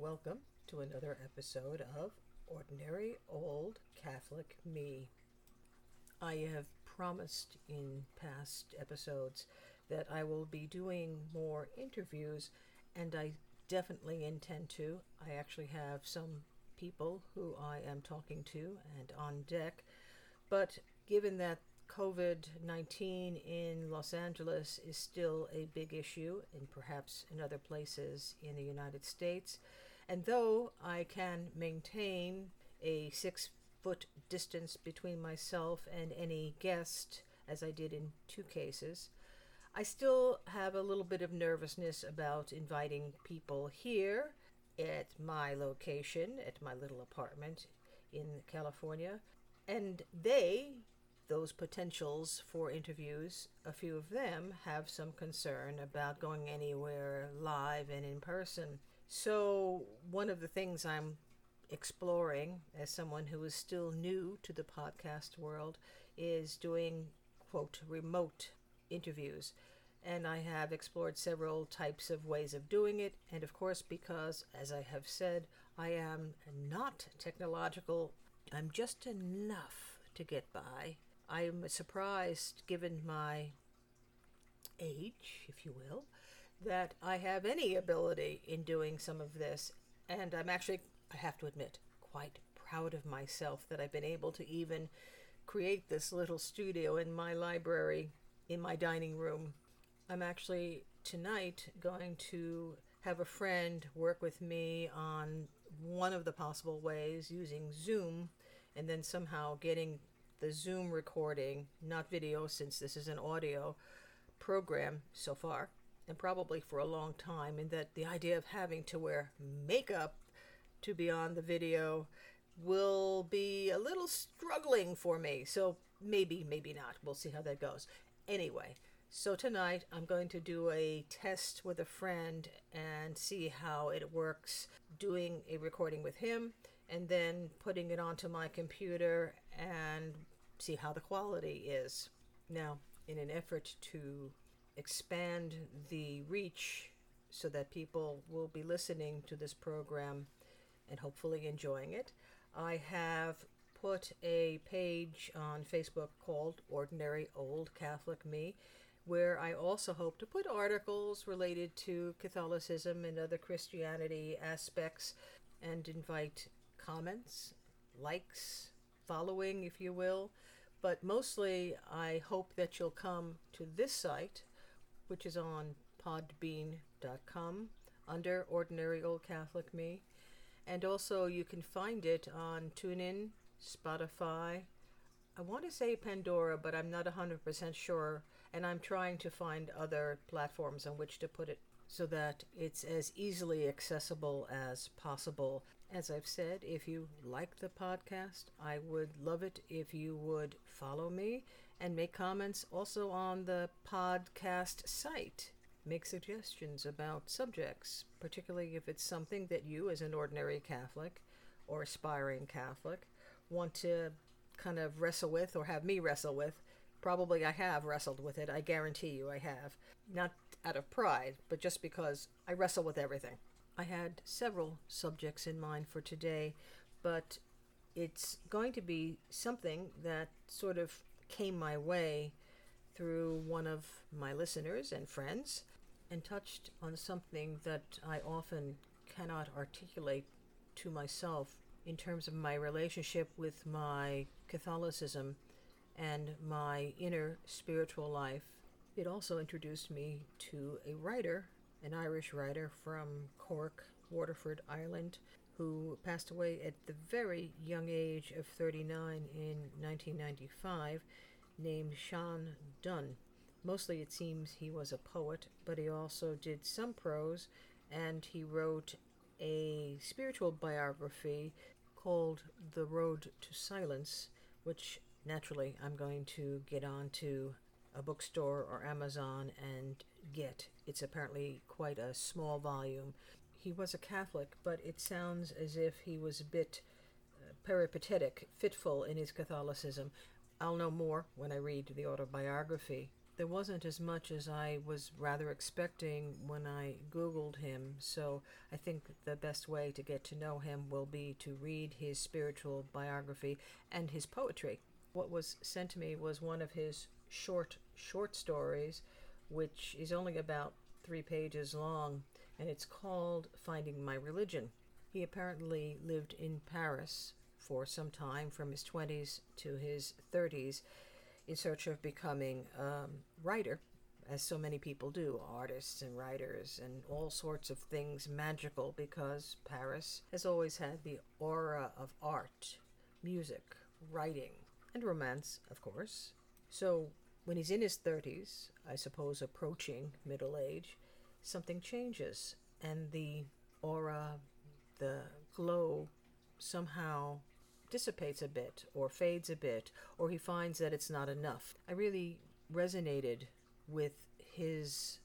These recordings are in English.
Welcome to another episode of Ordinary Old Catholic Me. I have promised in past episodes that I will be doing more interviews, and I definitely intend to. I actually have some people who I am talking to and on deck, but given that COVID 19 in Los Angeles is still a big issue, and perhaps in other places in the United States. And though I can maintain a six foot distance between myself and any guest, as I did in two cases, I still have a little bit of nervousness about inviting people here at my location, at my little apartment in California. And they those potentials for interviews, a few of them have some concern about going anywhere live and in person. So, one of the things I'm exploring as someone who is still new to the podcast world is doing, quote, remote interviews. And I have explored several types of ways of doing it. And of course, because, as I have said, I am not technological, I'm just enough to get by I'm surprised, given my age, if you will, that I have any ability in doing some of this. And I'm actually, I have to admit, quite proud of myself that I've been able to even create this little studio in my library, in my dining room. I'm actually tonight going to have a friend work with me on one of the possible ways using Zoom and then somehow getting the Zoom recording, not video since this is an audio program so far, and probably for a long time, and that the idea of having to wear makeup to be on the video will be a little struggling for me. So maybe, maybe not. We'll see how that goes. Anyway, so tonight I'm going to do a test with a friend and see how it works doing a recording with him and then putting it onto my computer and see how the quality is. Now, in an effort to expand the reach so that people will be listening to this program and hopefully enjoying it, I have put a page on Facebook called Ordinary Old Catholic Me, where I also hope to put articles related to Catholicism and other Christianity aspects and invite comments, likes, following, if you will. But mostly, I hope that you'll come to this site, which is on podbean.com under Ordinary Old Catholic Me. And also, you can find it on TuneIn, Spotify. I want to say Pandora, but I'm not 100% sure. And I'm trying to find other platforms on which to put it so that it's as easily accessible as possible. As I've said, if you like the podcast, I would love it if you would follow me and make comments also on the podcast site. Make suggestions about subjects, particularly if it's something that you, as an ordinary Catholic or aspiring Catholic, want to kind of wrestle with or have me wrestle with. Probably I have wrestled with it. I guarantee you I have. Not out of pride, but just because I wrestle with everything. I had several subjects in mind for today, but it's going to be something that sort of came my way through one of my listeners and friends and touched on something that I often cannot articulate to myself in terms of my relationship with my Catholicism and my inner spiritual life. It also introduced me to a writer, an Irish writer from Cork, Waterford, Ireland, who passed away at the very young age of 39 in 1995, named Sean Dunne. Mostly it seems he was a poet, but he also did some prose, and he wrote a spiritual biography called The Road to Silence, which naturally I'm going to get on to a bookstore or Amazon and get. It's apparently quite a small volume. He was a Catholic, but it sounds as if he was a bit uh, peripatetic, fitful in his Catholicism. I'll know more when I read the autobiography. there wasn't as much as I was rather expecting when I Googled him, so I think the best way to get to know him will be to read his spiritual biography and his poetry. What was sent to me was one of his short, short stories, which is only about three pages long, and it's called Finding My Religion. He apparently lived in Paris for some time, from his 20s to his 30s in search of becoming a writer, as so many people do, artists and writers and all sorts of things magical, because Paris has always had the aura of art, music, writing, and romance, of course. So when he's in his 30s, I suppose approaching middle age, something changes, and the aura, the glow somehow dissipates a bit or fades a bit or he finds that it's not enough. I really resonated with his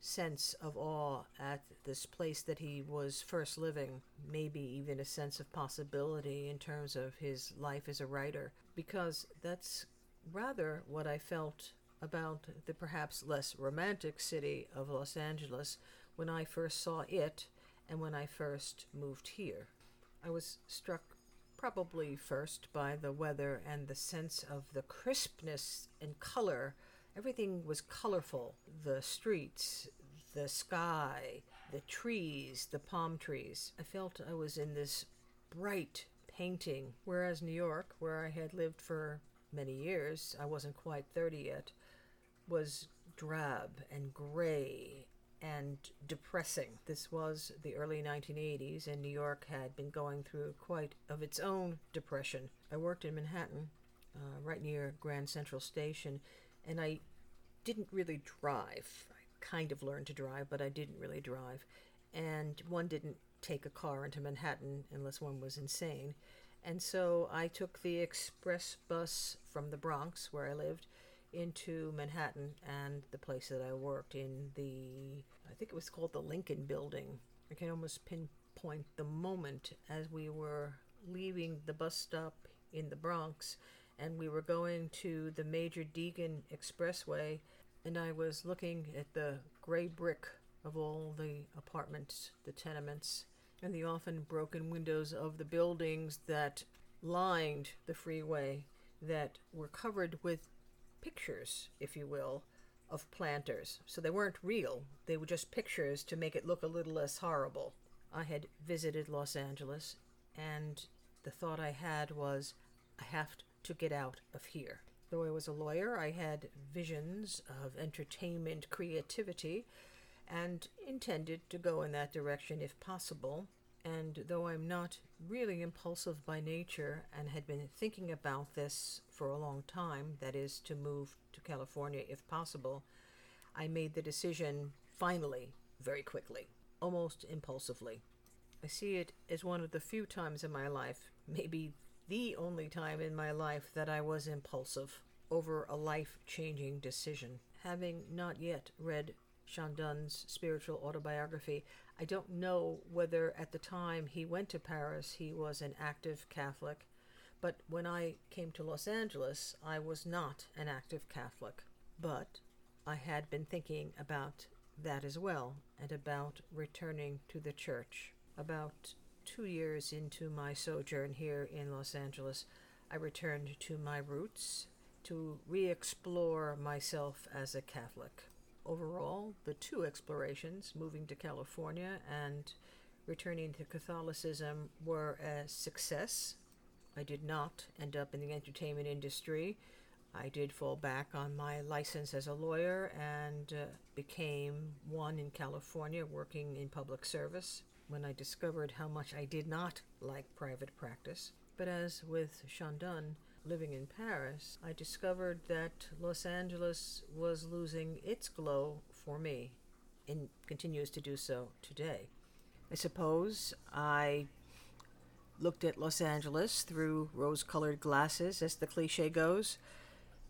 sense of awe at this place that he was first living, maybe even a sense of possibility in terms of his life as a writer, because that's rather what I felt about the perhaps less romantic city of Los Angeles when I first saw it and when I first moved here. I was struck probably first by the weather and the sense of the crispness and color. Everything was colorful the streets, the sky, the trees, the palm trees. I felt I was in this bright painting, whereas New York, where I had lived for many years, I wasn't quite 30 yet, was drab and gray and depressing. This was the early 1980s, and New York had been going through quite of its own depression. I worked in Manhattan, uh, right near Grand Central Station, and I didn't really drive. I kind of learned to drive, but I didn't really drive. And one didn't take a car into Manhattan unless one was insane. And so I took the express bus from the Bronx, where I lived, into Manhattan and the place that I worked in the, I think it was called the Lincoln Building. I can almost pinpoint the moment as we were leaving the bus stop in the Bronx and we were going to the Major Deegan Expressway and I was looking at the gray brick of all the apartments, the tenements, and the often broken windows of the buildings that lined the freeway that were covered with pictures, if you will, of planters. So they weren't real, they were just pictures to make it look a little less horrible. I had visited Los Angeles, and the thought I had was, I have to get out of here. Though I was a lawyer, I had visions of entertainment creativity and intended to go in that direction if possible. And though I'm not really impulsive by nature and had been thinking about this for a long time, that is, to move to California if possible, I made the decision finally, very quickly, almost impulsively. I see it as one of the few times in my life, maybe the only time in my life, that I was impulsive over a life changing decision. Having not yet read Sean Dunne's spiritual autobiography, I don't know whether at the time he went to Paris he was an active Catholic, but when I came to Los Angeles, I was not an active Catholic. But I had been thinking about that as well and about returning to the church. About two years into my sojourn here in Los Angeles, I returned to my roots to re explore myself as a Catholic. Overall, the two explorations, moving to California and returning to Catholicism, were a success. I did not end up in the entertainment industry. I did fall back on my license as a lawyer and uh, became one in California working in public service when I discovered how much I did not like private practice. But as with Sean Dunne, living in Paris, I discovered that Los Angeles was losing its glow for me and continues to do so today. I suppose I looked at Los Angeles through rose colored glasses, as the cliche goes,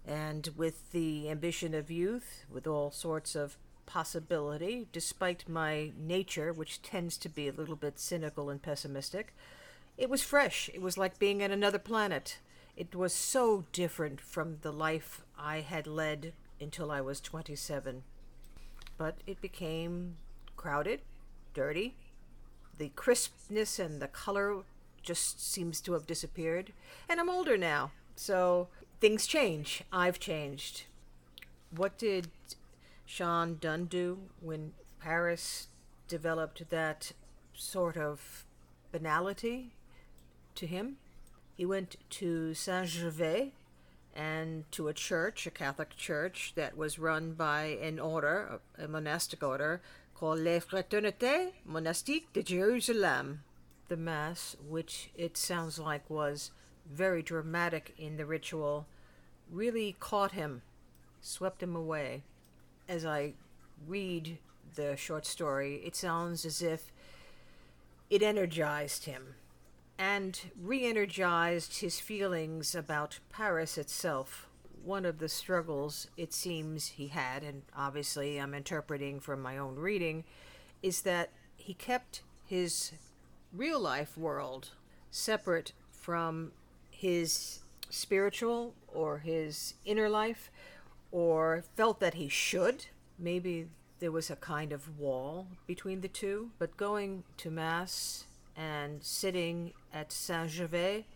and with the ambition of youth, with all sorts of possibility, despite my nature, which tends to be a little bit cynical and pessimistic. It was fresh. It was like being on another planet. It was so different from the life I had led until I was 27. But it became crowded, dirty. The crispness and the color just seems to have disappeared. And I'm older now, so things change. I've changed. What did Sean Dunne do when Paris developed that sort of banality to him? He went to Saint Gervais and to a church, a Catholic church that was run by an order, a monastic order, called Les Fraternités Monastiques de Jérusalem. The Mass, which it sounds like was very dramatic in the ritual, really caught him, swept him away. As I read the short story, it sounds as if it energized him and re energized his feelings about Paris itself. One of the struggles it seems he had, and obviously I'm interpreting from my own reading, is that he kept his real life world separate from his spiritual or his inner life, or felt that he should. Maybe there was a kind of wall between the two, but going to Mass and sitting at Saint Gervais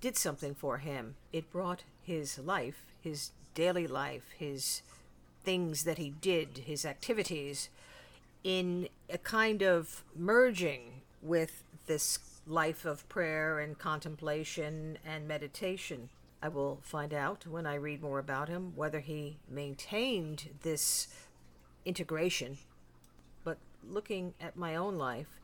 did something for him. It brought his life, his daily life, his things that he did, his activities, in a kind of merging with this life of prayer and contemplation and meditation. I will find out when I read more about him whether he maintained this integration. But looking at my own life,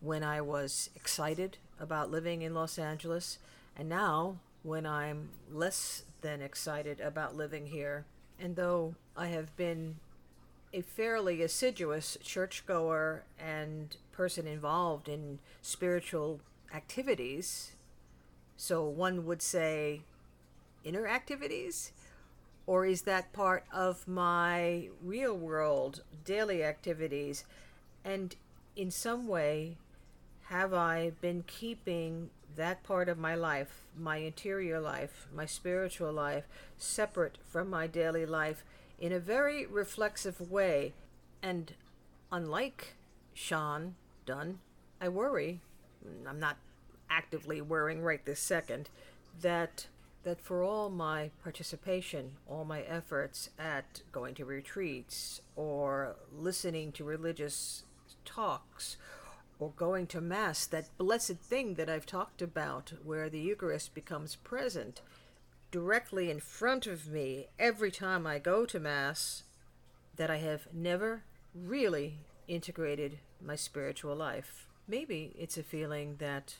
when I was excited about living in Los Angeles, and now when I'm less than excited about living here. And though I have been a fairly assiduous churchgoer and person involved in spiritual activities, so one would say inner activities? Or is that part of my real world daily activities? And in some way, have I been keeping that part of my life, my interior life, my spiritual life, separate from my daily life in a very reflexive way? And unlike Sean Dunne, I worry, I'm not actively worrying right this second, that that for all my participation, all my efforts at going to retreats or listening to religious talks or going to Mass, that blessed thing that I've talked about, where the Eucharist becomes present directly in front of me every time I go to Mass, that I have never really integrated my spiritual life. Maybe it's a feeling that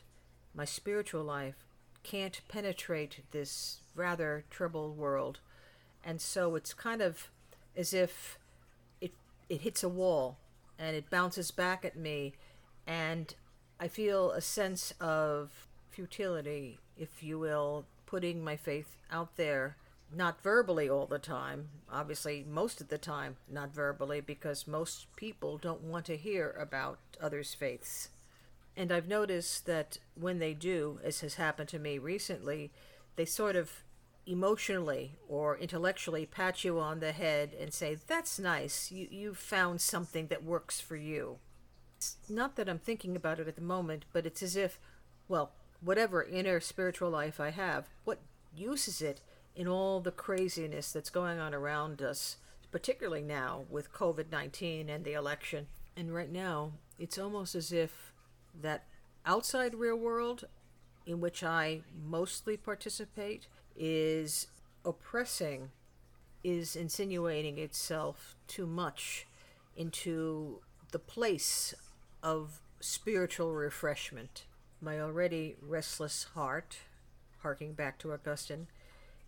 my spiritual life can't penetrate this rather troubled world, and so it's kind of as if it it hits a wall and it bounces back at me and I feel a sense of futility, if you will, putting my faith out there, not verbally all the time, obviously, most of the time, not verbally, because most people don't want to hear about others' faiths. And I've noticed that when they do, as has happened to me recently, they sort of emotionally or intellectually pat you on the head and say, That's nice. You, you've found something that works for you it's not that I'm thinking about it at the moment, but it's as if, well, whatever inner spiritual life I have, what use is it in all the craziness that's going on around us, particularly now with COVID 19 and the election? And right now, it's almost as if that outside real world in which I mostly participate is oppressing, is insinuating itself too much into the place of spiritual refreshment. My already restless heart, harking back to Augustine,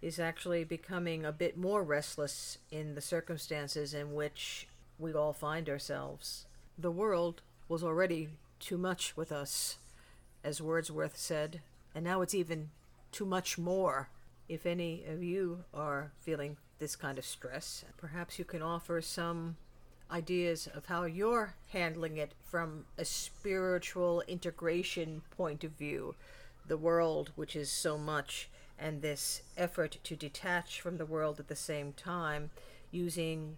is actually becoming a bit more restless in the circumstances in which we all find ourselves. The world was already too much with us, as Wordsworth said, and now it's even too much more. If any of you are feeling this kind of stress, perhaps you can offer some ideas of how you're handling it from a spiritual integration point of view, the world, which is so much and this effort to detach from the world at the same time using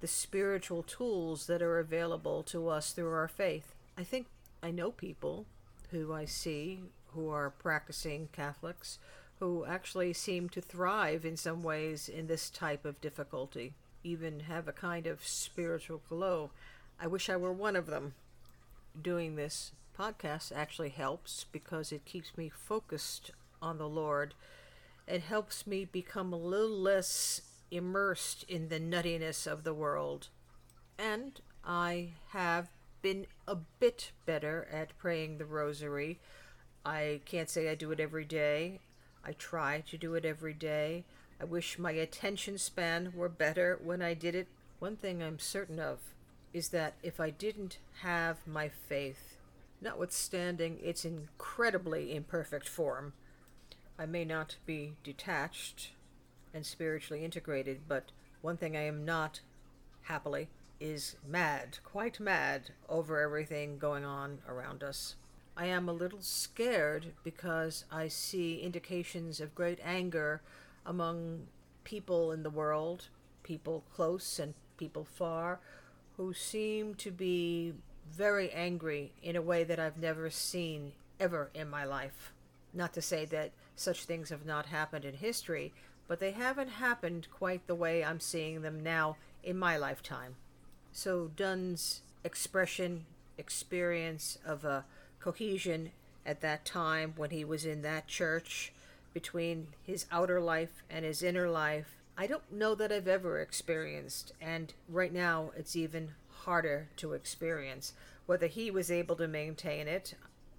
the spiritual tools that are available to us through our faith. I think I know people who I see who are practicing Catholics who actually seem to thrive in some ways in this type of difficulty, even have a kind of spiritual glow. I wish I were one of them. Doing this podcast actually helps because it keeps me focused on the Lord. It helps me become a little less immersed in the nuttiness of the world. And I have been a bit better at praying the rosary. I can't say I do it every day. I try to do it every day. I wish my attention span were better when I did it. One thing I'm certain of is that if I didn't have my faith, notwithstanding its incredibly imperfect form, I may not be detached and spiritually integrated, but one thing I am not, happily, is mad, quite mad, over everything going on around us. I am a little scared because I see indications of great anger among people in the world, people close and people far, who seem to be very angry in a way that I've never seen ever in my life. Not to say that such things have not happened in history, but they haven't happened quite the way I'm seeing them now in my lifetime. So Dunne's expression, experience of a cohesion at that time when he was in that church between his outer life and his inner life, I don't know that I've ever experienced. And right now, it's even harder to experience. Whether he was able to maintain it,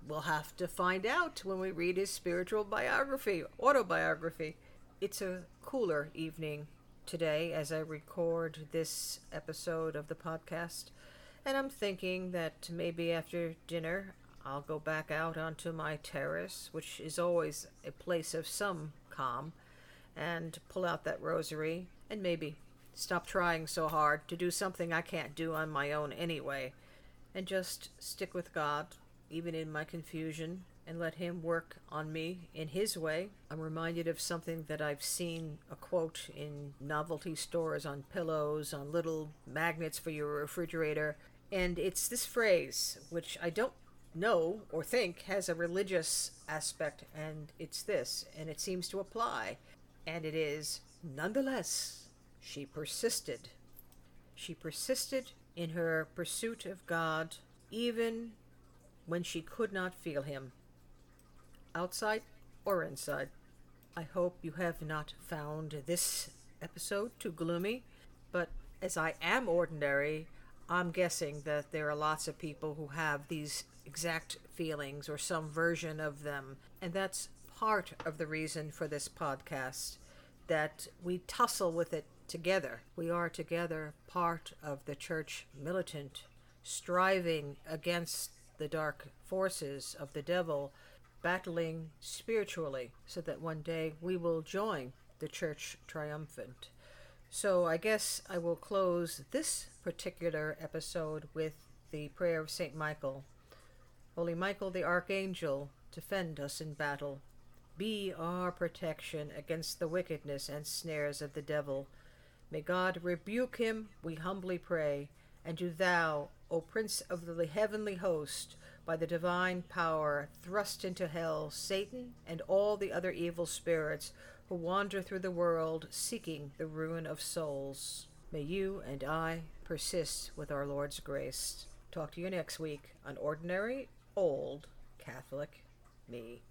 we'll have to find out when we read his spiritual biography, autobiography. It's a cooler evening today as I record this episode of the podcast, and I'm thinking that maybe after dinner I'll go back out onto my terrace, which is always a place of some calm, and pull out that rosary and maybe stop trying so hard to do something I can't do on my own anyway, and just stick with God, even in my confusion, and let Him work on me in His way. I'm reminded of something that I've seen a quote in novelty stores on pillows, on little magnets for your refrigerator. And it's this phrase, which I don't know or think has a religious aspect, and it's this, and it seems to apply. And it is, nonetheless, she persisted. She persisted in her pursuit of God, even when she could not feel Him outside or inside. I hope you have not found this episode too gloomy, but as I am ordinary, I'm guessing that there are lots of people who have these exact feelings or some version of them, and that's part of the reason for this podcast that we tussle with it together. We are together part of the church militant, striving against the dark forces of the devil battling spiritually so that one day we will join the church triumphant. So I guess I will close this particular episode with the prayer of St. Michael. Holy Michael the Archangel, defend us in battle. Be our protection against the wickedness and snares of the devil. May God rebuke him, we humbly pray, and do thou, O Prince of the heavenly host, by the divine power, thrust into hell Satan and all the other evil spirits who wander through the world seeking the ruin of souls. May you and I persist with our Lord's grace. Talk to you next week on Ordinary Old Catholic Me.